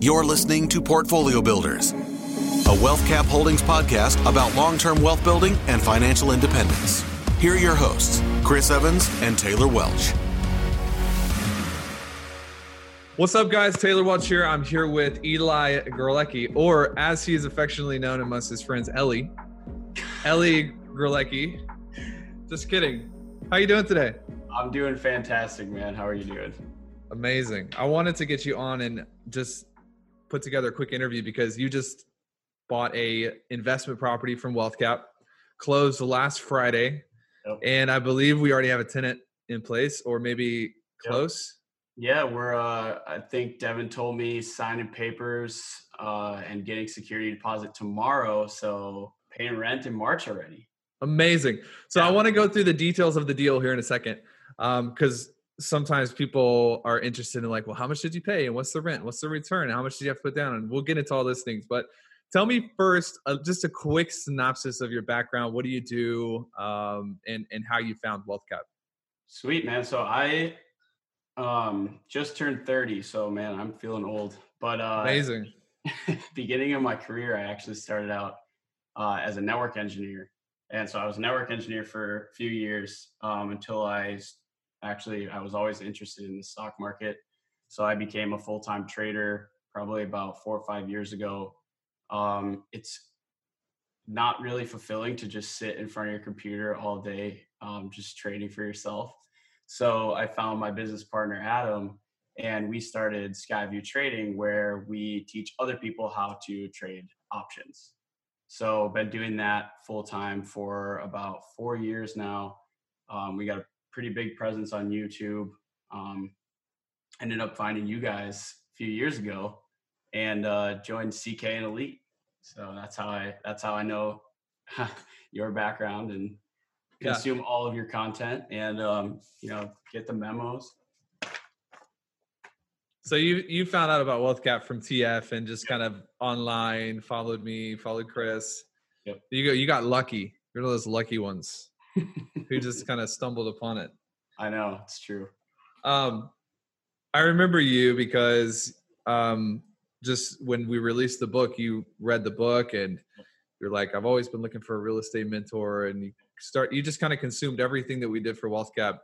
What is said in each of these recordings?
You're listening to Portfolio Builders, a Wealth Cap Holdings podcast about long term wealth building and financial independence. Here are your hosts, Chris Evans and Taylor Welch. What's up, guys? Taylor Welch here. I'm here with Eli Gerlecki, or as he is affectionately known amongst his friends, Ellie. Ellie Gerlecki. Just kidding. How you doing today? I'm doing fantastic, man. How are you doing? Amazing. I wanted to get you on and just put together a quick interview because you just bought a investment property from WealthCap, closed last Friday, yep. and I believe we already have a tenant in place, or maybe close. Yep. Yeah, we're. Uh, I think Devin told me signing papers uh, and getting security deposit tomorrow, so paying rent in March already. Amazing. So yeah. I want to go through the details of the deal here in a second, because um, sometimes people are interested in like, well, how much did you pay and what's the rent? What's the return? How much did you have to put down? And we'll get into all those things. But tell me first, uh, just a quick synopsis of your background. What do you do um, and, and how you found WealthCap? Sweet, man. So I um, just turned 30. So, man, I'm feeling old. But uh, amazing. beginning of my career, I actually started out uh, as a network engineer. And so I was a network engineer for a few years um, until I actually I was always interested in the stock market. So I became a full time trader probably about four or five years ago. Um, it's not really fulfilling to just sit in front of your computer all day, um, just trading for yourself. So I found my business partner, Adam, and we started Skyview Trading, where we teach other people how to trade options. So been doing that full time for about four years now. Um, we got a pretty big presence on YouTube. Um, ended up finding you guys a few years ago and uh, joined CK and Elite. So that's how I that's how I know your background and consume yeah. all of your content and um, you know get the memos. So you you found out about WealthCap from TF and just kind of online followed me, followed Chris. Yep. You go. You got lucky. You're one of those lucky ones who just kind of stumbled upon it. I know it's true. Um, I remember you because um, just when we released the book, you read the book and you're like, I've always been looking for a real estate mentor, and you start. You just kind of consumed everything that we did for WealthCap,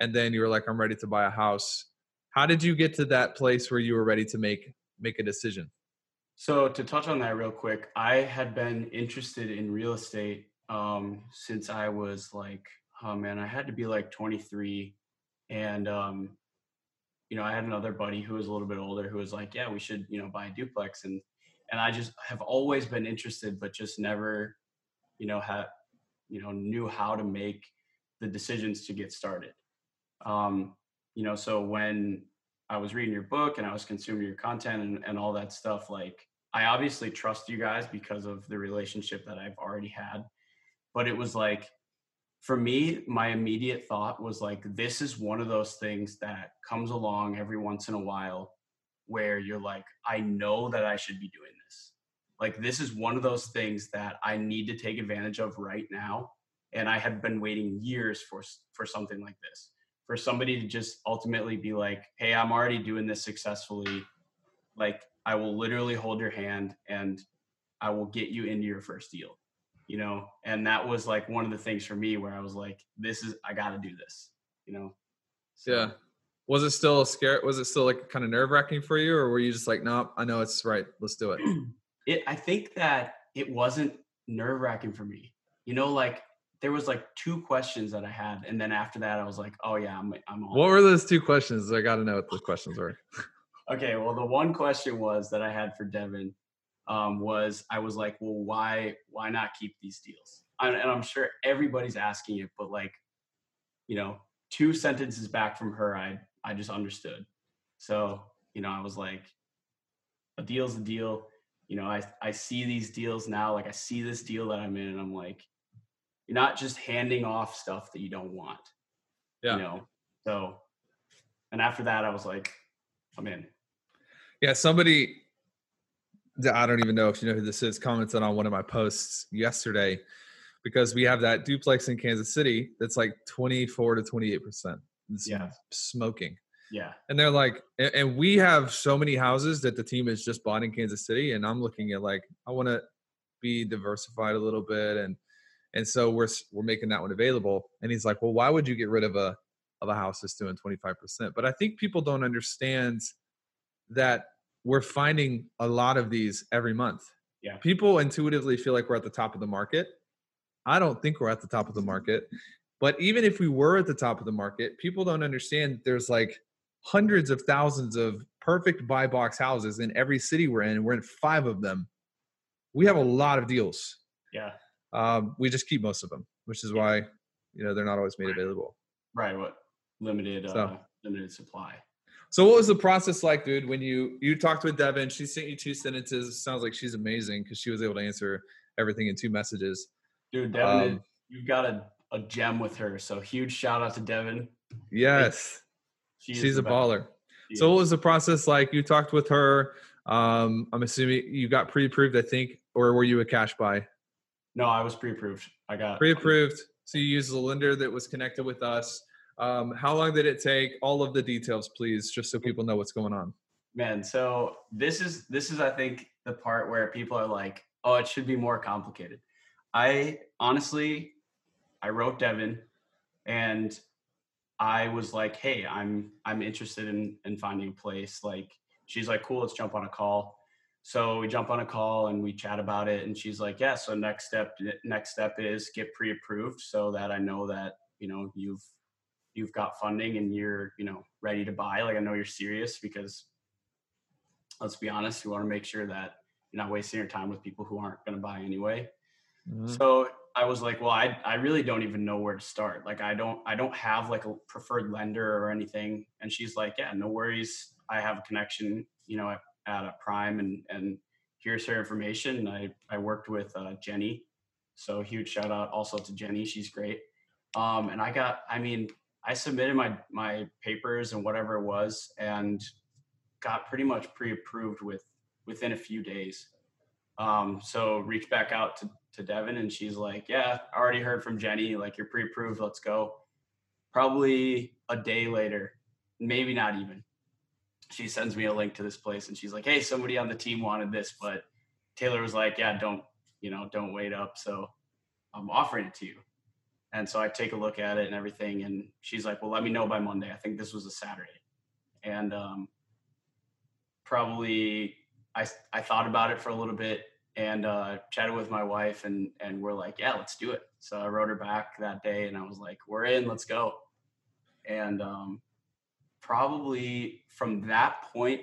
and then you were like, I'm ready to buy a house. How did you get to that place where you were ready to make make a decision? So to touch on that real quick, I had been interested in real estate um, since I was like, oh man, I had to be like 23. And, um, you know, I had another buddy who was a little bit older who was like, yeah, we should, you know, buy a duplex. And, and I just have always been interested, but just never, you know, had, you know, knew how to make the decisions to get started. Um, you know, so when I was reading your book and I was consuming your content and, and all that stuff, like I obviously trust you guys because of the relationship that I've already had but it was like for me my immediate thought was like this is one of those things that comes along every once in a while where you're like i know that i should be doing this. Like this is one of those things that i need to take advantage of right now and i have been waiting years for for something like this. For somebody to just ultimately be like hey i'm already doing this successfully like i will literally hold your hand and i will get you into your first deal you know and that was like one of the things for me where i was like this is i got to do this you know? So. yeah. Was it still scary was it still like kind of nerve wracking for you or were you just like no nope, i know it's right let's do it. It i think that it wasn't nerve wracking for me. You know like there was like two questions that i had and then after that i was like oh yeah i'm, I'm on. what were those two questions? I got to know what the questions were. Okay well the one question was that i had for devin um, was I was like, well, why why not keep these deals? And, and I'm sure everybody's asking it, but like, you know, two sentences back from her, I I just understood. So you know, I was like, a deal's a deal. You know, I I see these deals now. Like I see this deal that I'm in, and I'm like, you're not just handing off stuff that you don't want. Yeah. You know. So, and after that, I was like, I'm in. Yeah, somebody I don't even know if you know who this is, commented on one of my posts yesterday because we have that duplex in Kansas City that's like 24 to 28 percent. Yeah, smoking. Yeah. And they're like, and, and we have so many houses that the team has just bought in Kansas City, and I'm looking at like, I want to be diversified a little bit, and and so we're we're making that one available. And he's like, well, why would you get rid of a of a house that's doing 25%? But I think people don't understand that we're finding a lot of these every month. Yeah. People intuitively feel like we're at the top of the market. I don't think we're at the top of the market. But even if we were at the top of the market, people don't understand there's like hundreds of thousands of perfect buy box houses in every city we're in. We're in five of them. We have a lot of deals. Yeah. Um, we just keep most of them, which is why you know they're not always made available. Right. What limited So- uh, limited supply. So what was the process like, dude? When you you talked with Devin, she sent you two sentences. Sounds like she's amazing because she was able to answer everything in two messages. Dude, Devin, Um, you've got a, a gem with her. So huge shout out to Devin. Yes, She she's a best. baller. She So what was the process like? You talked with her. Um, I'm assuming you got pre-approved, I think, or were you a cash buy? No, I was pre-approved. I got Pre-approved. So you used the lender that was connected with us. Um, how long did it take? All of the details, please, just so people know what's going on. Man, so this is this is I think the part where people are like, "Oh, it should be more complicated." I honestly I wrote Devin and I was like, "Hey, I'm I'm interested in in finding a place." Like she's like, "Cool, let's jump on a call." So we jump on a call and we chat about it and she's like, "Yeah, so next step next step is get pre-approved so that I know that, you know, you've you've got funding and you're, you know, ready to buy. Like I know you're serious because let's be honest, you want to make sure that you're not wasting your time with people who aren't going to buy anyway. Mhm. So I was like, well, I, I really don't even know where to start. Like, I don't, I don't have like a preferred lender or anything. And she's like, yeah, no worries. I have a connection, you know, at, at a prime and, and here's her information. I, I worked with uh, Jenny. So huge shout out also to Jenny. She's great. Um, and I got, I mean, I submitted my, my papers and whatever it was and got pretty much pre-approved with within a few days. Um, so reached back out to, to Devin and she's like, yeah, I already heard from Jenny, like you're pre-approved, let's go. Probably a day later, maybe not even. She sends me a link to this place and she's like, hey, somebody on the team wanted this, but Taylor was like, yeah, don't, you know, don't wait up. So I'm offering it to you. And so I take a look at it and everything. And she's like, well, let me know by Monday. I think this was a Saturday. And um, probably I, I thought about it for a little bit and uh, chatted with my wife and, and we're like, yeah, let's do it. So I wrote her back that day and I was like, we're in, let's go. And um, probably from that point,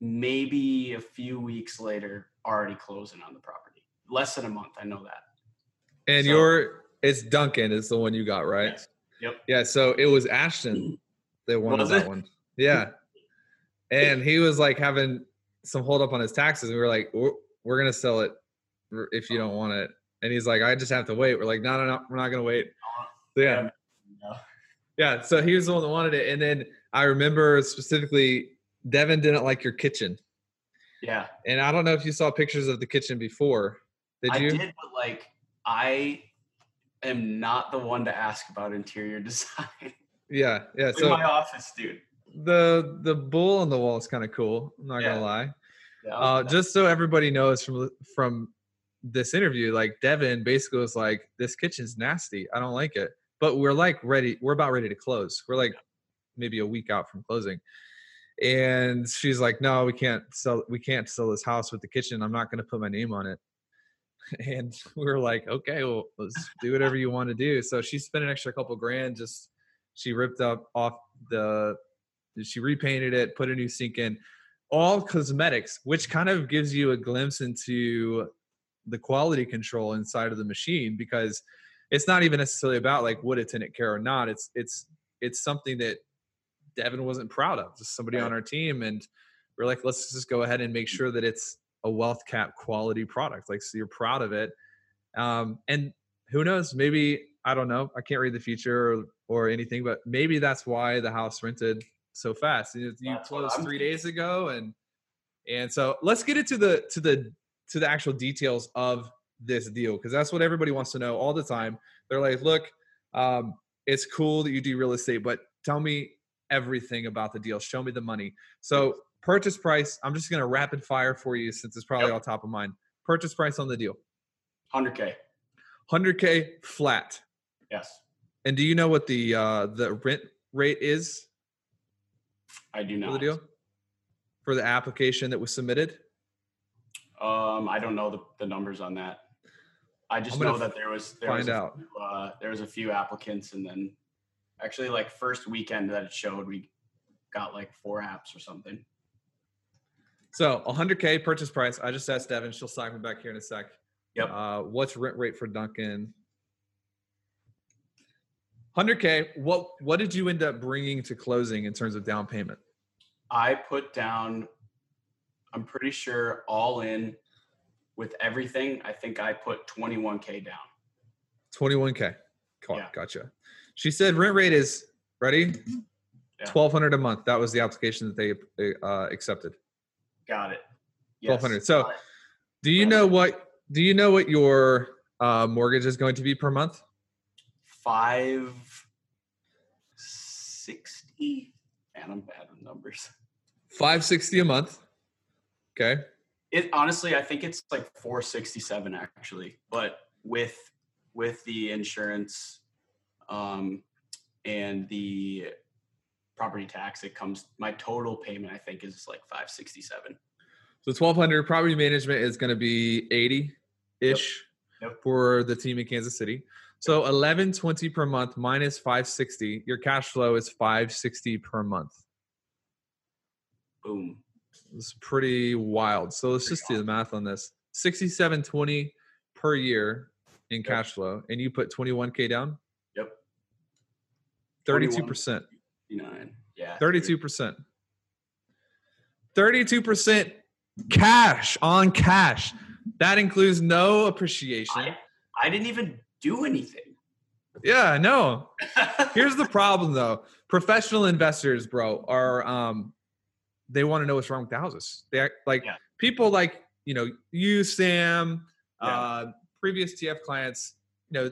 maybe a few weeks later, already closing on the property. Less than a month, I know that. And So- your it's Duncan is the one you got, right? Yes. Yep. Yeah, so it was Ashton that wanted that it? one. Yeah. And he was like having some hold up on his taxes. And we were like, we're, we're going to sell it if you don't want it. And he's like, I just have to wait. We're like, no, no, no, we're not going to wait. Uh-huh. So, yeah. Yeah. Yeah. So he was the one that wanted it. And then I remember specifically, Devin didn't like your kitchen. Yeah. And I don't know if you saw pictures of the kitchen before. Did I you? did, but like I am not the one to ask about interior design. Yeah. Yeah. in So my office, dude. the the bull on the wall is kind of cool. I'm not Yeah. gonna lie. Yeah, Uh, just so everybody knows from from this interview, like Devin basically was like, "This kitchen's nasty. I don't like it." But we're like ready. We're about ready to close. We're like maybe a week out from closing, and she's like, "No, we can't sell. We can't sell this house with the kitchen. I'm not going to put my name on it." And we were like, "Okay, well, let's do whatever you want to do." So she spent an extra couple grand. Just she ripped up off the. She repainted it, put a new sink in all cosmetics, which kind of gives you a glimpse into the quality control inside of the machine because it's not even necessarily about like would a tenant care or not. It's it's it's something that Devin wasn't proud of. Just somebody on our team, and we're like, let's just go ahead and make sure that it's a wealth cap quality product. Like so you're proud of it. Um, and who knows? Maybe I don't know. I can't read the future or, or anything, but maybe that's why the house rented so fast. You, you closed three days ago, and and so let's get into the to the to the actual details of this deal because that's what everybody wants to know all the time. They're like, look, um, it's cool that you do real estate, but tell me everything about the deal. Show me the money. So purchase price. I'm just gonna rapid fire for you since it's probably Yep. all top of mind. Purchase price on the deal. 100K. 100k flat. Yes. And do you know what the uh, the rent rate is I do for not. the deal for the application that was submitted? Um, I don't know the, the numbers on that. I just know that there was there Find was out. few, uh, there was a few applicants, and then actually like first weekend that it showed, we got like four apps or something. So 100k purchase price. I just asked Devin. She'll sign me back here in a sec. Yep. Uh, what's rent rate for Duncan? 100k. What what did you end up bringing to closing in terms of down payment? I put down, I'm pretty sure all in with everything. I think I put 21k down. 21k. Got- Yeah. Gotcha. She said rent rate is ready. Yeah. 1200 a month. That was the application that they uh, accepted. Got it. 1200. So Got do you know what do you know what your uh, mortgage is going to be per month? five sixty. Man, I'm bad with numbers. 560 a month. Okay. It honestly, I think it's like 467 actually, but with with the insurance um and the property tax, it comes my total payment I think is like 567. So 1200 property management is going to be 80 ish Yep. for the team in Kansas City. So 1120 per month minus 560. Your cash flow is 560 per month. Boom. It's pretty wild. So let's Pretty just do the math on this. 6720 per year in Yep. cash flow and you put 21k down? Yep. 32%. 59. Yeah. 32%. 32% cash on cash. That includes no appreciation. I, I didn't even do anything. Yeah, no. Here's the problem though. Professional investors, bro, are um they want to know what's wrong with the houses. They act like Yeah. people like, you know, you, Sam, Yeah. uh previous TF clients, you know,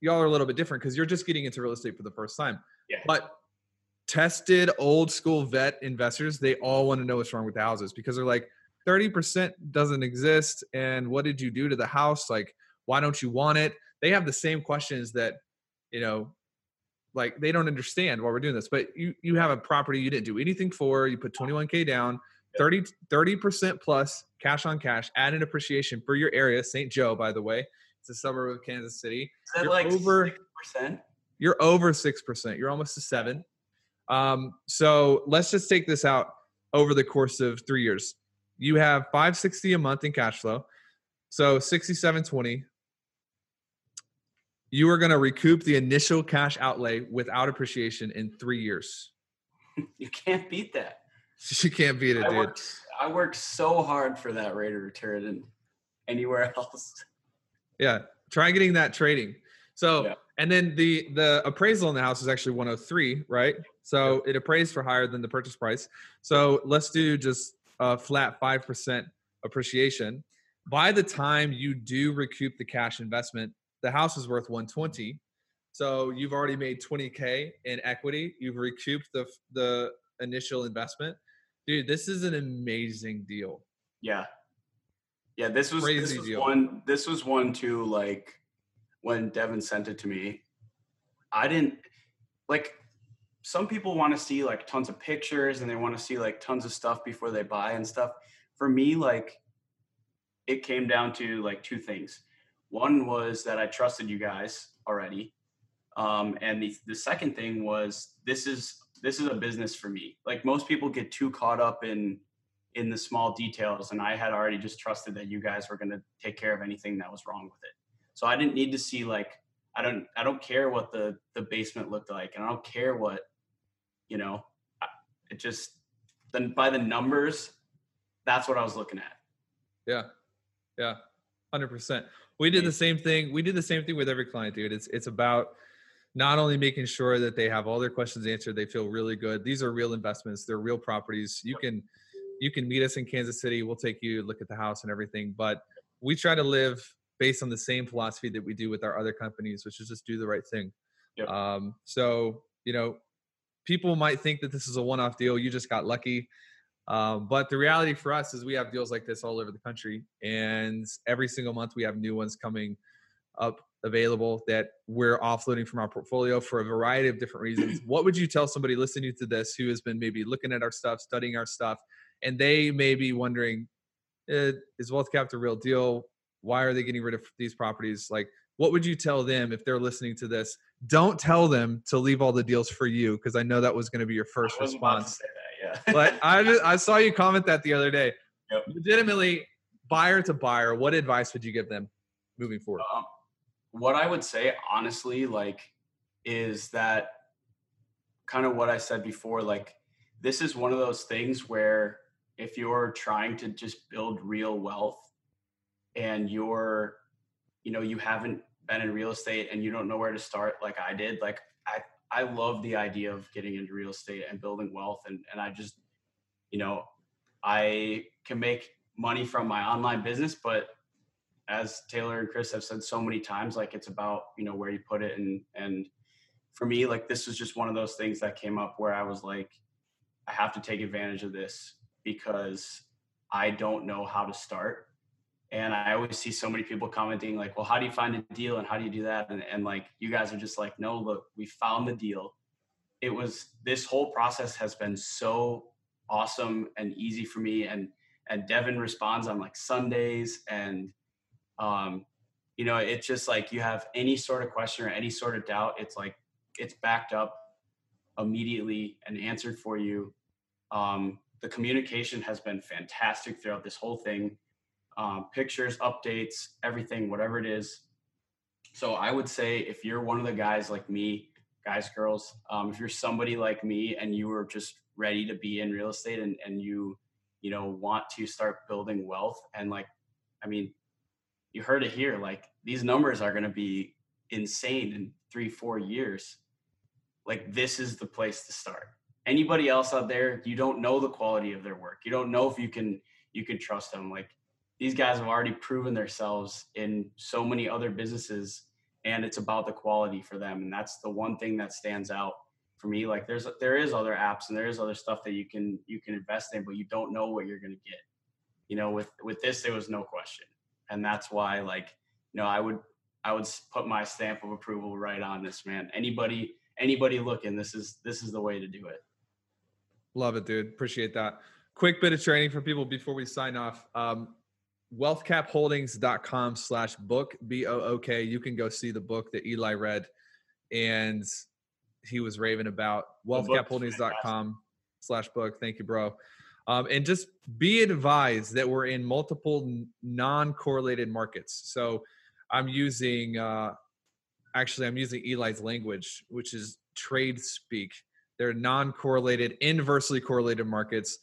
y'all are a little bit different because you're just getting into real estate for the first time. Yeah. But tested old school vet investors, they all want to know what's wrong with the houses because they're like 30% doesn't exist and what did you do to the house? Like why don't you want it? They have the same questions that, you know, like they don't understand why we're doing this. But you you have a property you didn't do anything for, you put 21k down, 30 30% plus cash on cash, add added appreciation for your area, St. Joe, by the way. It's a suburb of Kansas City Is that You're like over- percent? you're over 6%. You're almost to 7. Um, so let's just take this out over the course of 3 years. You have 560 a month in cash flow. So 6720 you are going to recoup the initial cash outlay without appreciation in 3 years. You can't beat that. You can't beat it, I dude. worked, I worked so hard for that rate of return and anywhere else. Yeah, try getting that trading. So, Yeah. and then the the appraisal in the house is actually 103, right? So it appraised for higher than the purchase price. So let's do just a flat five percent appreciation. By the time you do recoup the cash investment, the house is worth 120. So you've already made 20k in equity. You've recouped the the initial investment. Dude, this is an amazing deal. Yeah. Yeah, this was this Crazy was deal. one this was one too like when Devin sent it to me. I didn't like some people want to see like tons of pictures and they want to see like tons of stuff before they buy and stuff. For me like it came down to like two things. One was that I trusted you guys already. Um, and the, the second thing was this is this is a business for me. Like most people get too caught up in in the small details and i had already just trusted that you guys were going to take care of anything that was wrong with it so i didn't need to see like i don't i don't care what the the basement looked like and i don't care what you know it just then by the numbers that's what i was looking at Yeah. Yeah. 100%. We did the same thing. We did the same thing with every client, dude. It's it's about not only making sure that they have all their questions answered, they feel really good. These are real investments. They're real properties. You can you can meet us in Kansas City. We'll take you look at the house and everything, but we try to live based on the same philosophy that we do with our other companies, which is just do the right thing. Yep. Um, so, you know, people might think that this is a one-off deal. You just got lucky. Um, but the reality for us is we have deals like this all over the country, and every single month we have new ones coming up available that we're offloading from our portfolio for a variety of different reasons. what would you tell somebody listening to this who has been maybe looking at our stuff, studying our stuff, and they may be wondering, eh, is Wealth Cap the real deal? Why are they getting rid of these properties? Like, what would you tell them if they're listening to this? Don't tell them to leave all the deals for you because I know that was going to be your first response. That, yeah. but I just, I saw you comment that the other day. Yep. Legitimately, buyer to buyer, what advice would you give them moving forward? Um, what I would say, honestly, like, is that kind of what I said before. Like, this is one of those things where if you're trying to just build real wealth and you're, you know, you haven't been in real estate and you don't know where to start, like I did, like, I, I love the idea of getting into real estate and building wealth. And, and I just, you know, I can make money from my online business, but as Taylor and Chris have said so many times, like it's about, you know, where you put it. And, and for me, like this was just one of those things that came up where I was like, I have to take advantage of this because I don't know how to start. And I always see so many people commenting like, well, how do you find a deal and how do you do that? And, and like, you guys are just like, no, look, we found the deal. It was, this whole process has been so awesome and easy for me. And, and Devin responds on like Sundays and um, you know, it's just like you have any sort of question or any sort of doubt, it's like it's backed up immediately and answered for you. Um, the communication has been fantastic throughout this whole thing. Um, pictures, updates, everything, whatever it is. So I would say if you're one of the guys like me, guys, girls, um, if you're somebody like me and you are just ready to be in real estate and, and you, you know, want to start building wealth and like, I mean, you heard it here. Like these numbers are going to be insane in three, four years. Like this is the place to start. Anybody else out there, you don't know the quality of their work. You don't know if you can you can trust them. Like these guys have already proven themselves in so many other businesses, and it's about the quality for them. And that's the one thing that stands out for me. Like there's there is other apps and there is other stuff that you can you can invest in, but you don't know what you're going to get. You know, with with this, there was no question and that's why like you know i would i would put my stamp of approval right on this man anybody anybody looking this is this is the way to do it love it dude appreciate that quick bit of training for people before we sign off um, wealthcapholdings.com slash book b-o-o-k you can go see the book that eli read and he was raving about wealthcapholdings.com slash book. Thank you bro. Um, and just be advised that we're in multiple non-correlated markets. So I'm using, uh, actually, I'm using Eli's language, which is trade speak. They're non-correlated, inversely correlated markets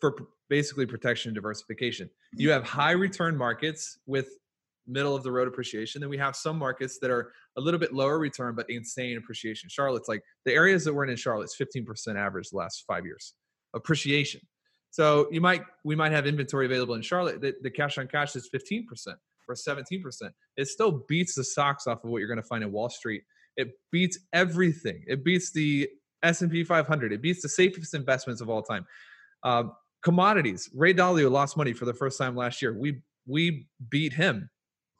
for basically protection and diversification. You have high return markets with middle of the road appreciation. Then we have some markets that are a little bit lower return but insane appreciation. Charlotte's like the areas that we're in in Charlotte's 15% average the last five years appreciation. So you might we might have inventory available in Charlotte. The, the cash on cash is 15% or 17%. It still beats the socks off of what you're going to find in Wall Street. It beats everything. It beats the S&P 500. It beats the safest investments of all time. Um, commodities. Ray Dalio lost money for the first time last year. We we beat him.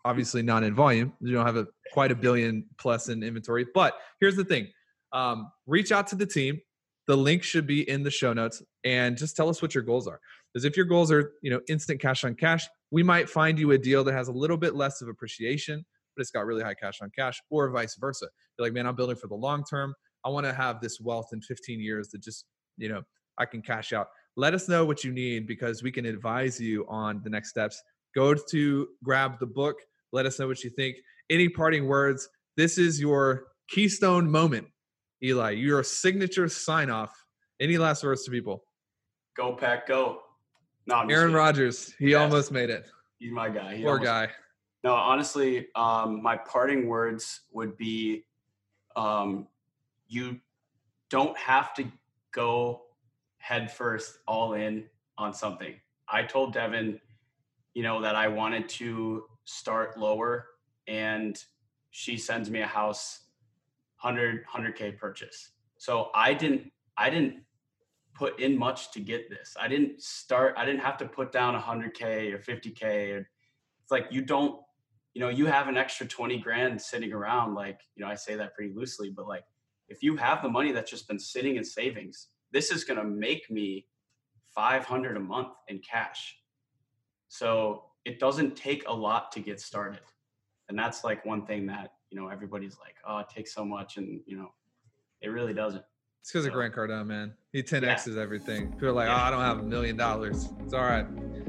Obviously not in volume. You don't have a quite a billion plus in inventory. But here's the thing. Um, reach out to the team the link should be in the show notes and just tell us what your goals are because if your goals are you know instant cash on cash we might find you a deal that has a little bit less of appreciation but it's got really high cash on cash or vice versa you're like man i'm building for the long term i want to have this wealth in 15 years that just you know i can cash out let us know what you need because we can advise you on the next steps go to grab the book let us know what you think any parting words this is your keystone moment Eli, your signature sign off. Any last words to people? Go pack, go. No, Aaron Rodgers, he yes. almost made it. He's my guy. He Poor almost, guy. No, honestly, um, my parting words would be, um, you don't have to go head first, all in on something. I told Devin, you know, that I wanted to start lower, and she sends me a house 100 100k purchase So I didn't I didn't put in much to get this. I didn't start I didn't have to put down 100k or 50k. It's like you don't you know, you have an extra 20 grand sitting around like, you know, I say that pretty loosely, but like if you have the money that's just been sitting in savings, this is going to make me 500 a month in cash. So it doesn't take a lot to get started. And that's like one thing that, you know, everybody's like, oh, it takes so much. And, you know, it really doesn't. It's because so, of Grant Cardone, man. He 10X's yeah. everything. People are like, yeah. oh, I don't have a million dollars. It's all right.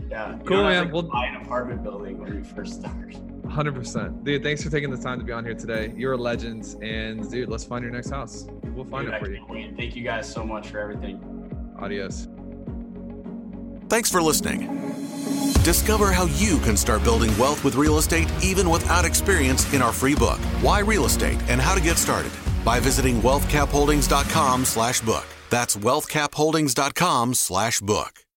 Yeah. Cool, man. We'll buy an apartment building when we first start. 100%. Dude, thanks for taking the time to be on here today. You're a legend. And, dude, let's find your next house. We'll find dude, it for you. Wait. Thank you guys so much for everything. Adios. Thanks for listening. Discover how you can start building wealth with real estate even without experience in our free book, Why Real Estate and How to Get Started, by visiting wealthcapholdings.com slash book. That's wealthcapholdings.com slash book.